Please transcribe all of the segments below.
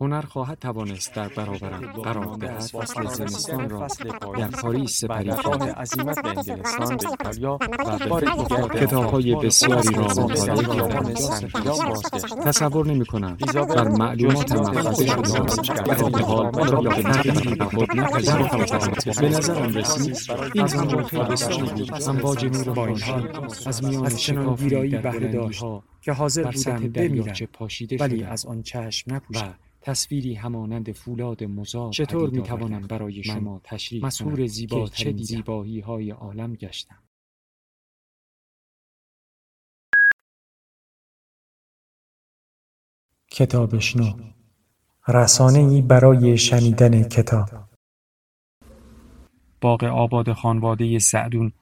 هنر خواهد توانست در برابرم قرار دهد. فصل زمستان را در پاریس سپری کنم عزیمت به انگلستان به ایتالیا و به دیگر کتاب‌های بسیاری را مطالعه کردم. بازگشتم. تصور نمی کنم ایزابل بر مخفی از شده آن در حال حال آن را به تغییری به خود نپذیرفتم به نظرم رسید این زمان خیلی بسیاری بود. امواج نور با این خورشید حال. از میان بهره داشت که حاضر بودم بمیرم. ولی از آن چشم نپوشم تصویری همانند فولاد مزار چطور می‌توانم آوردم برای شما تشریح زیباترین که چه؟ زیبایی های عالم گشتم. کتابشنو رسانه ای برای شنیدن کتاب. باغ آباد خانواده سعدون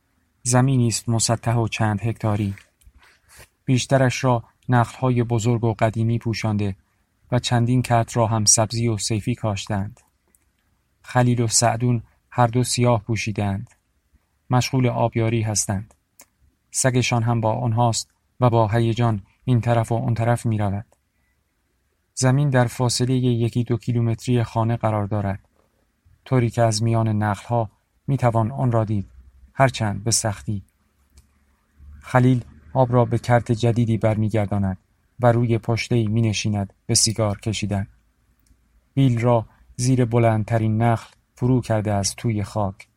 زمینی است مسطح و چند هکتاری. بیشترش را نخلهای بزرگ و قدیمی پوشانده. و چندین کت را هم سبزی و صیفی کاشتند. خلیل و سعدون هر دو سیاه پوشیدند. مشغول آبیاری هستند. سگشان هم با آنهاست و با هیجان این طرف و آن طرف می رود. زمین در فاصله یکی دو کیلومتری خانه قرار دارد. طوری که از میان نخلها می توان آن را دید. هرچند به سختی. خلیل آب را به کرت جدیدی برمیگرداند. و روی پشتهای می نشیند به سیگار کشیدن بیل را زیر بلندترین نخل فرو کرده از توی خاک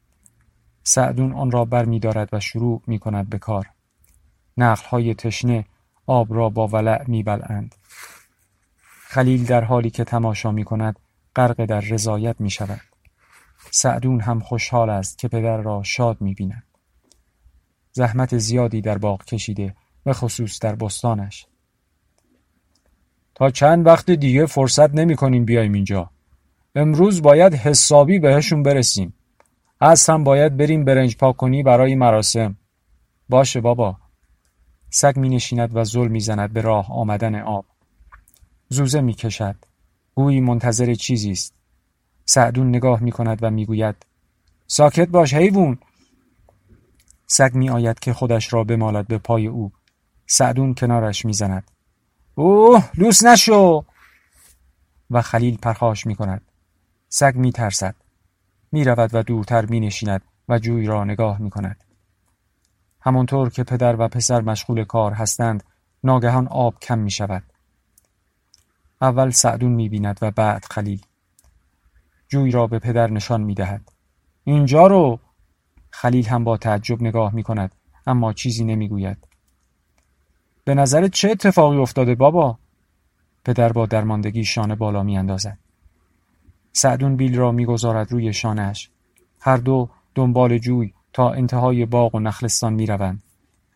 سعدون آن را بر می دارد و شروع می کند به کار نخلهای تشنه آب را با ولع می بلعند. خلیل در حالی که تماشا می کند غرق در رضایت می شود سعدون هم خوشحال است که پدر را شاد می بیند. زحمت زیادی در باغ کشیده و خصوص در بستانش. تا چند وقت دیگه فرصت نمی کنیم بیایم اینجا. امروز باید حسابی بهشون برسیم. از هم باید بریم برنج پاک کنی برای مراسم. باشه بابا. سگ می نشیند و زل می زند به راه آمدن آب. زوزه می کشد. گویی منتظر چیزی است. سعدون نگاه می کند و می گوید ساکت باش حیوون سگ می آید که خودش را بمالد به پای او سعدون کنارش می زند اوه لوس نشو! و خلیل پرخاش می کند سگ می ترسد می رود و دورتر می نشیند و جوی را نگاه می کند همانطور که پدر و پسر مشغول کار هستند ناگهان آب کم می شود اول سعدون می بیند و بعد خلیل. جوی را به پدر نشان می دهد. اینجا رو! خلیل هم با تعجب نگاه می کند اما چیزی نمی گوید. به نظرت چه اتفاقی افتاده بابا؟ پدر با درماندگی شانه بالا می اندازد. سعدون بیل را می گذارد روی شانهش. هر دو دنبال جوی تا انتهای باغ و نخلستان می روند.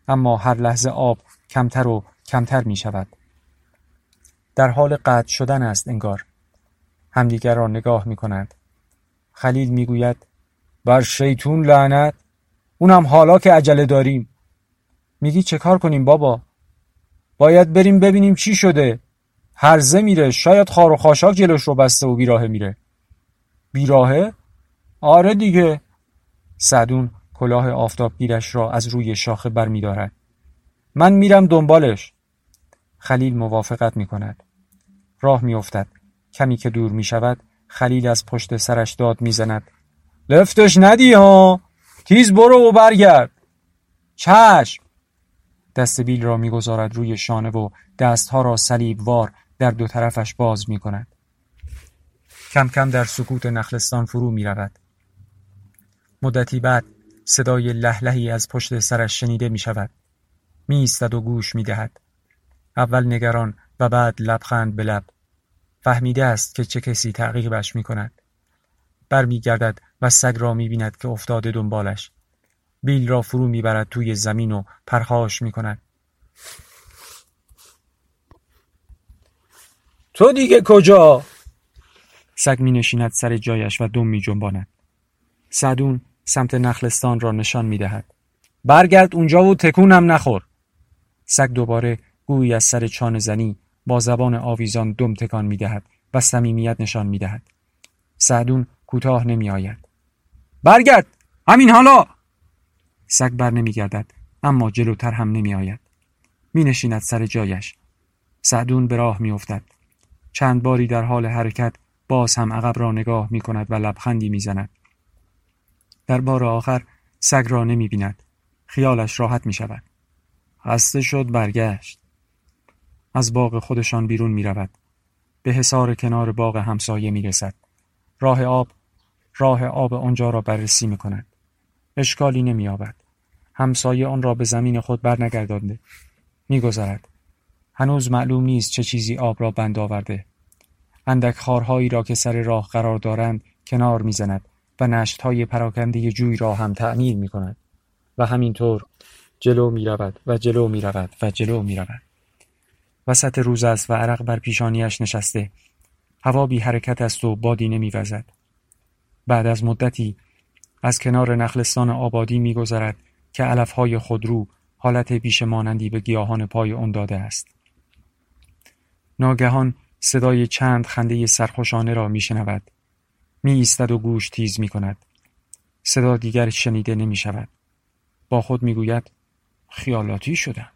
اما هر لحظه آب کمتر و کمتر می شود. در حال قطع شدن است انگار. همدیگر را نگاه می کنند. خلیل می گوید بر شیطون لعنت اونم حالا که عجله داریم میگی چه کار کنیم بابا باید بریم ببینیم چی شده. هرزه میره. شاید خار و خاشاک جلوش رو بسته و بیراهه میره. بیراهه؟ آره دیگه. سعدون کلاه آفتابگیرش را از روی شاخه دارد. من میرم دنبالش. خلیل موافقت می کند راه می افتد کمی که دور می شود خلیل از پشت سرش داد می زند لفتش ندی ها. تیز برو و برگرد. چشم. دست بیل را می‌گذارد روی شانه و دستها را صلیب وار در دو طرفش باز می کند. کم کم در سکوت نخلستان فرو می رود. مدتی بعد صدای لهلهی از پشت سرش شنیده می شود. می ایستد و گوش می دهد. اول نگران و بعد لبخند به لب. فهمیده است که چه کسی تعقیبش می کند. برمیگردد و سگ را می بیند که افتاده دنبالش. بیل را فرو می‌برد توی زمین و پرخاش می کند. تو دیگه کجا؟ سگ می نشیند سر جایش و دم می جنباند. سعدون سمت نخلستان را نشان می دهد. برگرد اونجا و تکونم نخور سگ دوباره گویی از سر چان زنی با زبان آویزان دم تکان می‌دهد و صمیمیت نشان می‌دهد سعدون کوتاه نمیآید برگرد همین حالا سگ بر نمیگردد اما جلوتر هم نمیآید می نشیند سر جایش سعدون به راه میافتد چند باری در حال حرکت باز هم عقب را نگاه می کند و لبخندی می زند. در بار آخر سگ را نمی بیند. خیالش راحت می شود. خسته شد برگشت. از باغ خودشان بیرون می رود. به حصار کنار باغ همسایه می رسد. راه آب راه آب آنجا را بررسی می کند. اشکالی نمی آبد. همسایه آن را به زمین خود برنگردانده. می گذرد. هنوز معلوم نیست چه چیزی آب را بند آورده. اندک خارهایی را که سر راه قرار دارند کنار می‌زند و نشتهای پراکنده جوی را هم تعمیر می کند و همینطور جلو می رود و جلو می رود و جلو می رود. وسط روز است و عرق بر پیشانیش نشسته هوا بی حرکت است و بادی نمی وزد. بعد از مدتی از کنار نخلستان آبادی می گذرد که علفهای خودرو حالت بیش مانندی به گیاهان پای اون داده است. ناگهان صدای چند خنده سرخوشانه را میشنود. می ایستد و گوش تیز می کند صدا دیگر شنیده نمی شود با خود می گوید خیالاتی شدم.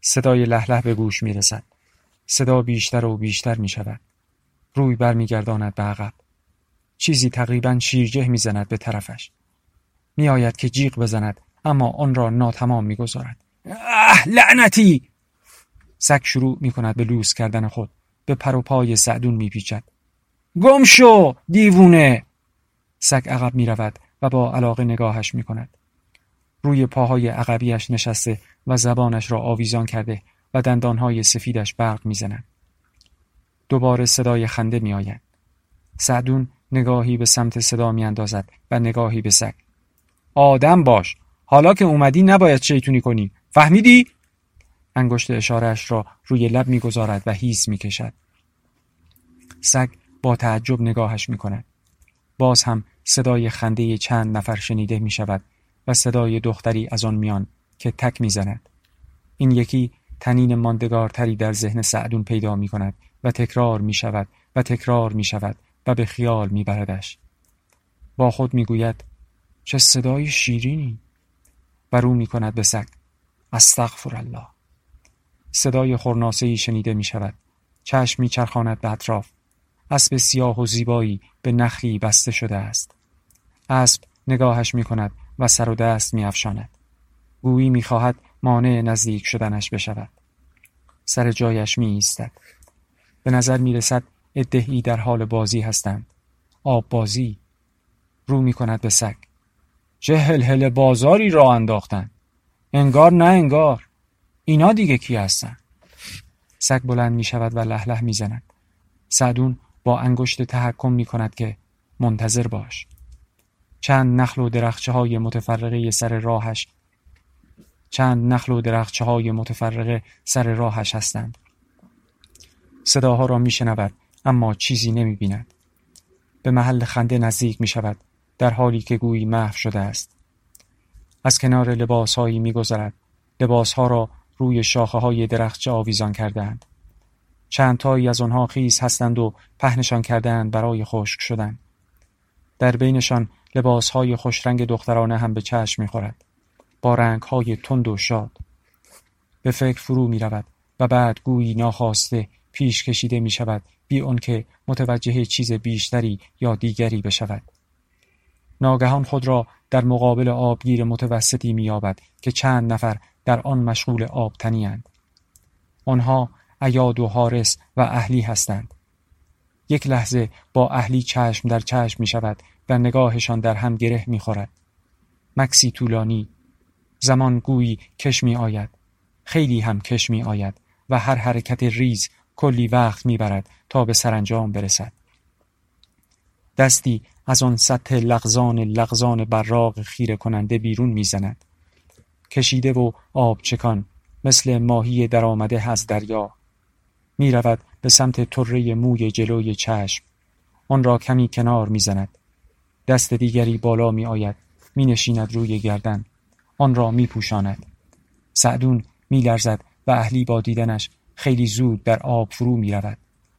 صدای لحله به گوش می رسد صدا بیشتر و بیشتر می شود روی برمیگرداند به عقب. چیزی تقریبا شیرجه می‌زند به طرفش. می آید که جیغ بزند اما آن را ناتمام می‌گذارد اه لعنتی سگ شروع می کند به لوس کردن خود به پر و پای سعدون میپیچد گم شو دیوونه سگ عقب می رود و با علاقه نگاهش می کند. روی پاهای عقبیش نشسته و زبانش را آویزان کرده و دندانهای سفیدش برق می‌زنند. دوباره صدای خنده می آید. سعدون نگاهی به سمت صدا می اندازد و نگاهی به سگ. آدم باش. حالا که اومدی نباید شیطونی کنی. فهمیدی؟ انگشت اشارهش را روی لب می‌گذارد و هیس می‌کشد. سگ با تعجب نگاهش می کند. باز هم صدای خنده چند نفر شنیده می شود و صدای دختری از آن میان که تک می زند. این یکی تنین ماندگارتری در ذهن سعدون پیدا می کند و تکرار می شود و تکرار می شود و به خیال می بردش. با خود می گوید چه صدای شیرینی و رو می کند به سگ. استغفر الله صدای خورناسهی شنیده می شود چشم می چرخاند به اطراف. اسب سیاه و زیبایی به نخلی بسته شده است. اسب نگاهش می کند و سر و دست می افشاند. گویی می خواهد مانع نزدیک شدنش بشود. سر جایش می ایستد به نظر می رسد ادهی در حال بازی هستند. آب بازی. رو می کند به سگ. چه هل بازاری را انداختند انگار نه انگار. اینا دیگه کی هستن؟ سگ بلند می شود و لح لح می زند سعدون با انگشت تحکم می کند که منتظر باش. چند نخل و درخچه های متفرقه سر راهش چند نخل و درخچه های متفرقه سر راهش هستند. صداها را می شنود اما چیزی نمی بیند به محل خنده نزدیک می شود در حالی که گویی محو شده است. از کنار لباس هایی می گذرد لباس ها را روی شاخه های درخچه آویزان کردهاند. چند تایی از آنها خیز هستند و پهنشان کردهاند برای خشک شدن. در بینشان لباس های خوشرنگ دخترانه هم به چشم می‌خورد. با رنگ های تند و شاد. به فکر فرو می رود و بعد گویی ناخواسته پیش کشیده می شود بی که متوجه چیز بیشتری یا دیگری بشود. ناگهان خود را در مقابل آبگیر متوسطی مییابد که چند نفر در آن مشغول آبتنیاند آنها عیاد و حارس و اهلی هستند. یک لحظه با اهلی چشم در چشم می شود و نگاهشان در هم گره می خورد. مکسی طولانی زمان گویی کش می آید خیلی هم کش می آید و هر حرکت ریز کلی وقت می برد تا به سرانجام برسد. دستی از آن سطح لغزان لغزان براق خیره کننده بیرون می‌زند. کشیده و آب چکان مثل ماهی درآمده از دریا. می رود به سمت طره موی جلوی چشم. آن را کمی کنار می‌زند. دست دیگری بالا می آید می نشیند روی گردن. آن را می پوشاند. سعدون می لرزد و اهلی با دیدنش خیلی زود در آب فرو می رود.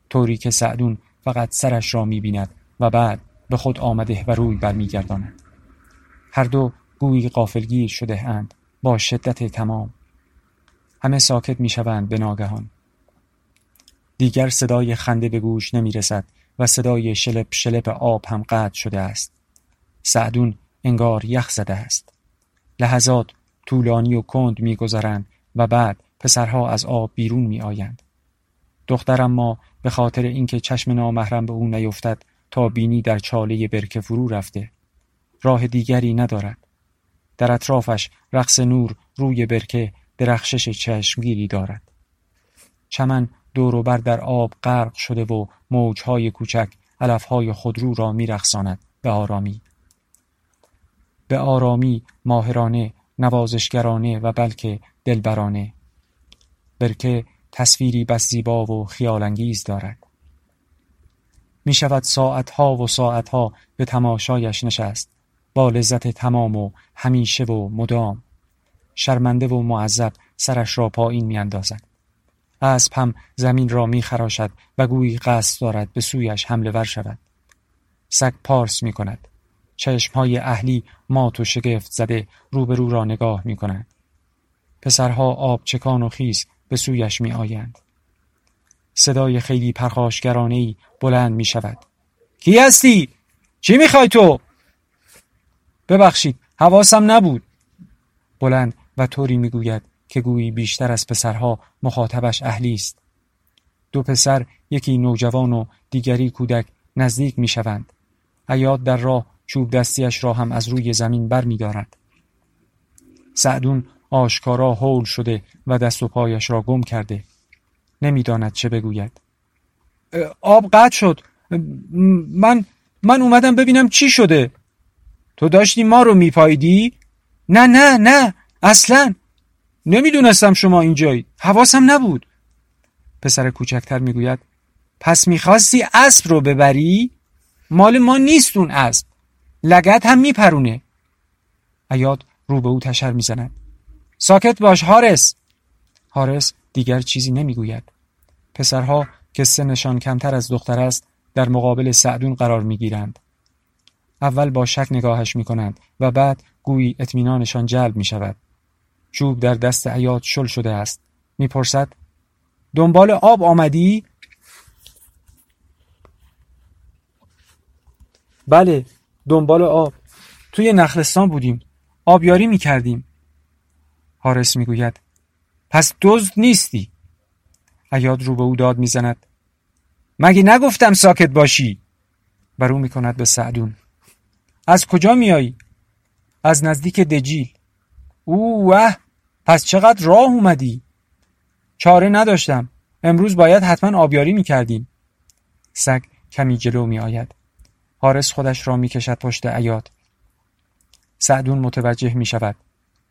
طوری که سعدون فقط سرش را می بیند و بعد به خود آمده و روی برمیگرداند. هر دو گویی قافلگیر شده اند با شدت تمام. همه ساکت می شوند به ناگهان. دیگر صدای خنده به گوش نمی رسد و صدای شلپ شلپ آب هم قطع شده است. سعدون انگار یخ زده است. لحظات طولانی و کند میگذرند و بعد پسرها از آب بیرون می آیند. دخترم ما به خاطر اینکه چشم نامحرم به او نیفتد تا بینی در چاله برکه فرو رفته. راه دیگری ندارد. در اطرافش رقص نور روی برکه درخشش چشمگیری دارد. چمن دور و بر در آب غرق شده و موجهای کوچک علفهای خودرو را میرقصاند به آرامی. به آرامی ماهرانه نوازشگرانه و بلکه دلبرانه برکه تصویری بس زیبا و خیالانگیز دارد می شود ساعتها و ساعتها به تماشایش نشست. با لذت تمام و همیشه و مدام. شرمنده و معذب سرش را پایین می اندازد اسب هم زمین را می خراشد و گویی قصد دارد به سویش حمله ور شود. سگ پارس می کند چشمهای اهلی مات و شگفت زده روبرو را نگاه می کنند. پسرها آب چکان و خیز به سویش می آیند. صدای خیلی پرخاشگرانه بلند می شود. کی هستی؟ چی می‌خوای تو؟ ببخشید حواسم نبود. بلند و طوری می‌گوید که گویی بیشتر از پسرها مخاطبش اهلی است. دو پسر یکی نوجوان و دیگری کودک نزدیک می شوند. حیات در راه چوب دستیش را هم از روی زمین بر می دارد. سعدون آشکارا هول شده و دست و پایش را گم کرده. نمی‌داند چه بگوید. آب قطع شد. من من اومدم ببینم چی شده. تو داشتی ما رو میپایدی؟ نه نه نه اصلا نمی‌دونستم شما اینجایی حواسم نبود پسر کوچکتر می‌گوید پس می‌خواستی اسب رو ببری؟ مال ما نیست اون اسب لگت هم میپرونه ایاد رو به او تشر می‌زند ساکت باش هارس هارس دیگر چیزی نمی‌گوید پسرها که سنشان کمتر از دختر است در مقابل سعدون قرار می‌گیرند اول با شک نگاهش می‌کنند و بعد گویی اطمینانشان جلب می شود. چوب در دست عیاد شل شده است. می‌پرسد دنبال آب آمدی؟ بله دنبال آب توی نخلستان بودیم آبیاری می‌کردیم حارس می‌گوید پس دزد نیستی. عیاد رو به او داد می‌زند. مگه نگفتم ساکت باشی؟ بر او می‌کند به سعدون. از کجا میایی از نزدیک دجیل. اوه پس چقدر راه اومدی؟ چاره نداشتم. امروز باید حتما آبیاری می‌کردیم. سگ کمی جلو می آید حارس خودش را می‌کشد پشت عیاد سعدون متوجه می شود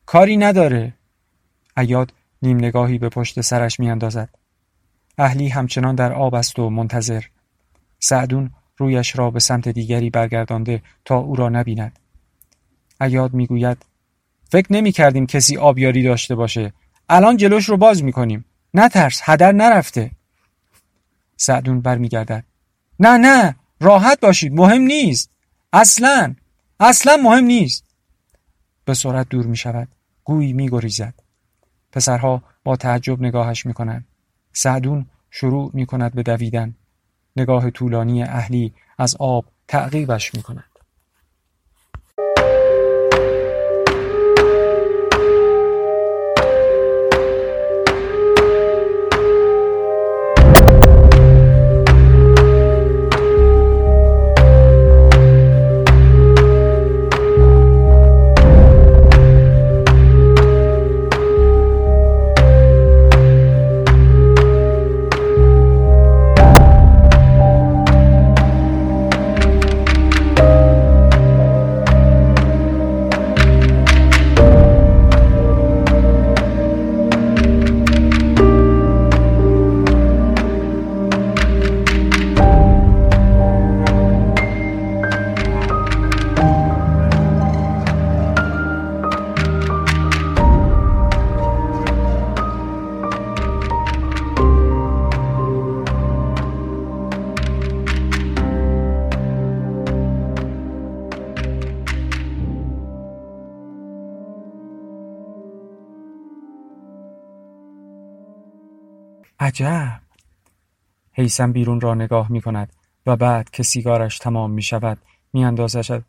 کاری نداره. عیاد نیم نگاهی به پشت سرش می اندازد. اهلی همچنان در آب است و منتظر. سعدون رویش را به سمت دیگری برگردانده تا او را نبیند. عیاد می‌گوید فکر نمی کردیم کسی آبیاری داشته باشه. الان جلوش رو باز می‌کنیم. نترس هدر نرفته. سعدون برمیگردد. نه نه راحت باشید مهم نیست. اصلا اصلا مهم نیست. به سرعت دور می شود گویی می گریزد پسرها با تعجب نگاهش می کنند سعدون شروع می کند به دویدن. نگاه طولانی اهلی از آب تعقیبش می عجب. حیسم بیرون را نگاه می کند و بعد که سیگارش تمام می شود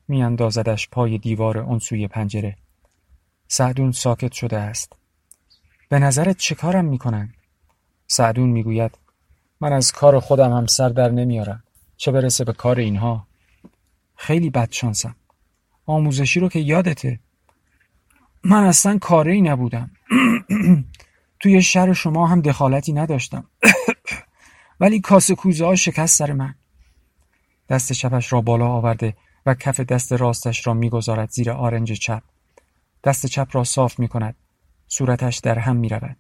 می اندازدش پای دیوار اون سوی پنجره. سعدون ساکت شده است. به نظرت چه کارم می کنن؟ سعدون می گوید من از کار خودم هم سر در نمیارم. چه برسه به کار اینها؟ خیلی بدشانسم آموزشی رو که یادته. من اصلا کاری نبودم. توی شهر شما هم دخالتی نداشتم. ولی کاسه کوزه ها شکست سر من. دست چپش را بالا آورده و کف دست راستش را می‌گذارد زیر آرنج چپ. دست چپ را صاف می کند صورتش در هم می رود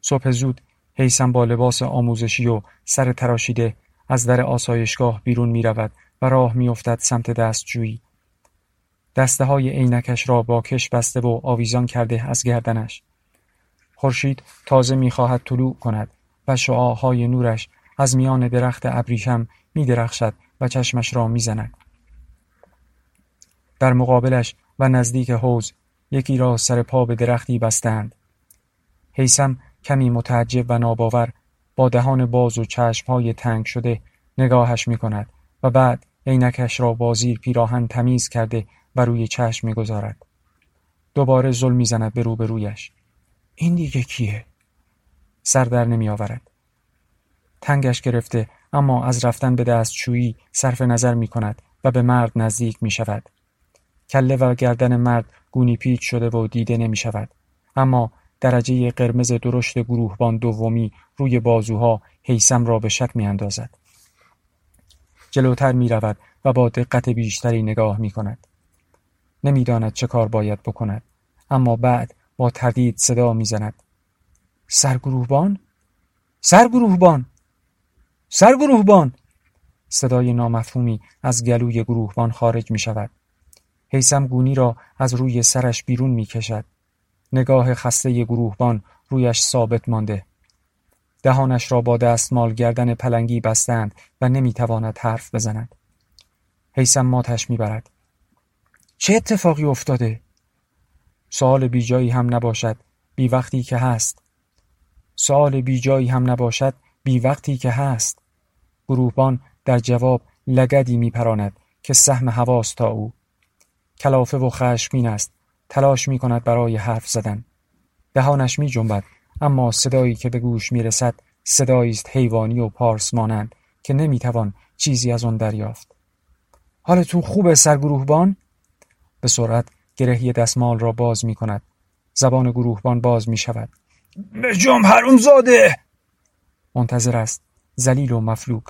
صبح زود حیسم با لباس آموزشی و سر تراشیده از در آسایشگاه بیرون می رود و راه می افتد سمت دستجویی. دسته های عینکش را با کش بسته و آویزان کرده از گردنش. خورشید تازه می‌خواهد طلوع کند و شعاهای نورش از میان درخت ابریشم می درخشد و چشمش را می‌زند. در مقابلش و نزدیک حوز یکی را سر پا به درختی بستند. حیسم کمی متعجب و ناباور با دهان باز و چشمهای تنگ شده نگاهش می کند و بعد عینکش را با زیر پیراهن تمیز کرده و روی چشم می‌گذارد دوباره ظلم می‌زند به روبرویش این دیگه کیه سر در نمیآورد تنگش گرفته اما از رفتن به دستشویی صرف نظر می کند و به مرد نزدیک می شود. کله و گردن مرد گونی پیچ شده و دیده نمی شود. اما درجه قرمز درشت گروهبان دومی روی بازوها حیسم را به شک می اندازد. جلوتر می رود و با دقت بیشتری نگاه می کند. نمی‌داند چه کار باید بکند اما بعد تردید صدا می‌زند سرگروهبان سرگروهبان سرگروهبان صدای نامفهومی از گلوی گروهبان خارج می شود. حیسم گونی را از روی سرش بیرون می کشد. نگاه خسته گروهبان رویش ثابت مانده. دهانش را با دستمال گردن پلنگی بستند و نمی‌تواند حرف بزند. حیسم ماتش می‌برد. چه اتفاقی افتاده؟ سوال بیجایی هم نباشد بی وقتی که هست. سوال بیجایی هم نباشد بی وقتی که هست. گروهبان در جواب لگدی میپراند که سهم حواس تا او. کلافه و خشمین است تلاش می کند برای حرف زدن. دهانش می جنبد اما صدایی که به گوش می رسد صدایی است حیوانی و پارس مانند که نمی‌توان چیزی از آن دریافت. حالتون خوبه سرگروهبان؟ به سرعت گرهی دستمال را باز می کند. زبان گروهبان باز می شود. جام حروم زاده منتظر است. زلیل و مفلوک.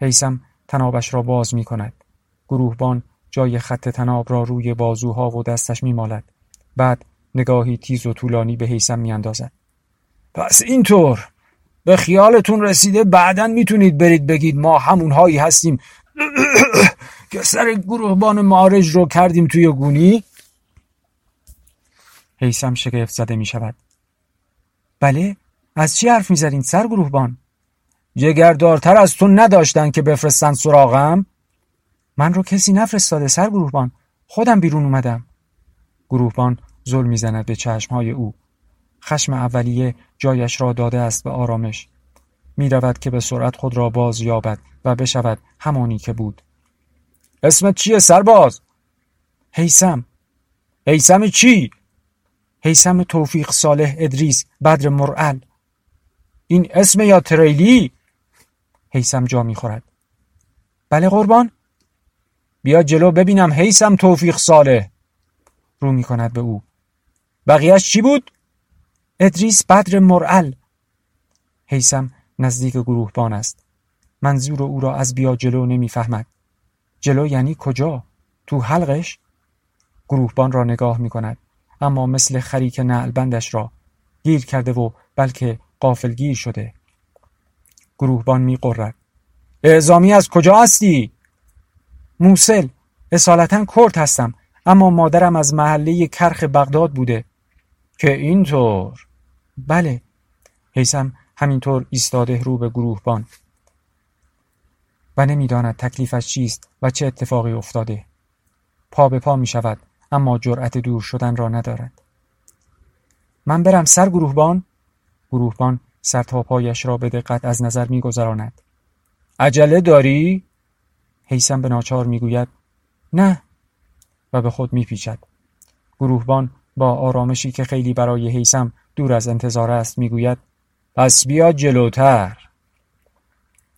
حیسم تنابش را باز می کند. گروهبان جای خط تناب را روی بازوها و دستش می مالد. بعد نگاهی تیز و طولانی به حیسم می اندازد. پس اینطور به خیالتون رسیده بعدا می‌تونید برید بگید ما همونهایی هستیم که سر گروهبان مارج رو کردیم توی گونی حیسم شگفت زده می شود بله از چی حرف می‌زدین سر گروهبان جگردارتر از تو نداشتن که بفرستن سراغم؟ من رو کسی نفرستاده سر گروهبان خودم بیرون اومدم. گروهبان ظلم می‌زند به چشمهای او. خشم اولیه جایش را داده است به آرامش. می رود که به سرعت خود را باز یابد و بشود همانی که بود. اسمت چیه سرباز؟ حیسم حیسم چی؟ حیسم توفیق صالح ادریس بدر مرعل این اسم یا تریلی؟ حیسم جا می‌خورد بله قربان؟ بیا جلو ببینم حیسم توفیق صالح رو می کند به او بقیهش چی بود؟ ادریس بدر مرعل حیسم نزدیک گروهبان است منظور او را از بیا جلو نمی‌فهمد جلو یعنی کجا؟ تو حلقش؟ گروهبان را نگاه می کند اما مثل خریک بندش را گیر کرده و بلکه گیر شده. گروهبان می قرد. اعزامی از کجا هستی؟ موسل اصالتا کرد هستم اما مادرم از محله کرخ بغداد بوده. که اینطور؟ بله. حیسم همینطور ایستاده رو به گروهبان. و نمی‌داند تکلیفش چیست و چه اتفاقی افتاده. پا به پا می شود اما جرأت دور شدن را ندارد. من برم سر گروهبان؟ گروهبان سر تا پایش را به دقت از نظر میگذراند. عجله داری؟ حیسم به ناچار می‌گوید نه و به خود میپیچد. گروهبان با آرامشی که خیلی برای حیسم دور از انتظار است می‌گوید پس بیا جلوتر.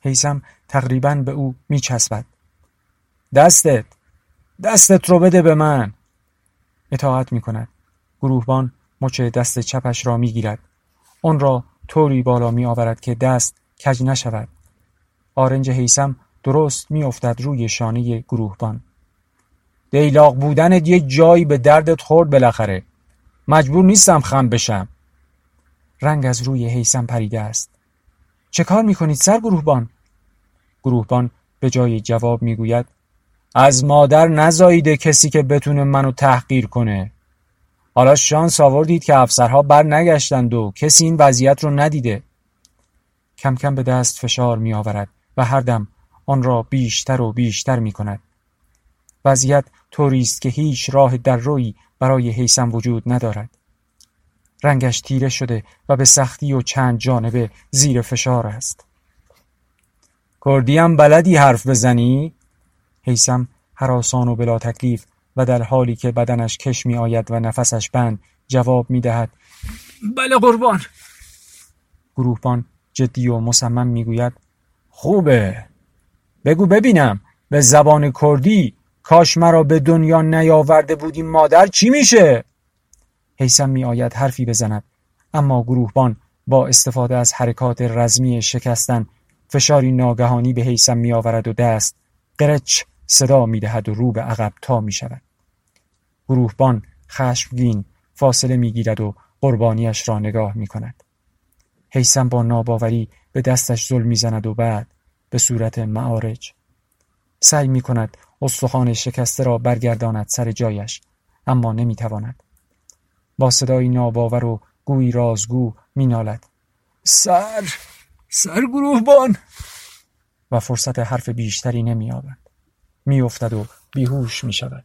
حیسم تقریبا به او میچسبد. دستت دستت رو بده به من. اطاعت می‌کند. گروهبان مچ دست چپش را می‌گیرد. آن را طوری بالا می آورد که دست کج نشود. آرنج حیسم درست میافتد روی شانه گروهبان. دیلاق بودن یه جایی به دردت خورد بالاخره. مجبور نیستم خم بشم. رنگ از روی حیسم پریده است. چه کار می‌کنید سر گروهبان؟ گروهبان به جای جواب می‌گوید از مادر نزاییده کسی که بتونه منو تحقیر کنه. حالا شانس آوردید که افسرها بر نگشتند و کسی این وضعیت رو ندیده. کم کم به دست فشار می آورد و هر دم آن را بیشتر و بیشتر می کند وضعیت طوری است که هیچ راه در روی برای حیسم وجود ندارد. رنگش تیره شده و به سختی و چند جانبه زیر فشار است. کردی هم بلدی حرف بزنی؟ حیسم حراسان و بلا تکلیف و در حالی که بدنش کش می آید و نفسش بند جواب می دهد بله قربان گروهبان جدی و مصمم می گوید خوبه بگو ببینم به زبان کردی کاش مرا به دنیا نیاورده بودی مادر چی میشه؟ حیسم می آید حرفی بزند اما گروهبان با استفاده از حرکات رزمی شکستن فشاری ناگهانی به حیسم می آورد و دست قرچ صدا می دهد و رو به عقب تا می شود. گروهبان خشمگین فاصله می گیرد و قربانیش را نگاه می کند. حیسم با ناباوری به دستش ظلم می زند و بعد به صورت معارج سعی می کند استخوان شکسته را برگرداند سر جایش اما نمی تواند. با صدای ناباور و گویی رازگو می نالد. سر سر گروهبان و فرصت حرف بیشتری نمی آبد. می افتد و بیهوش می شود.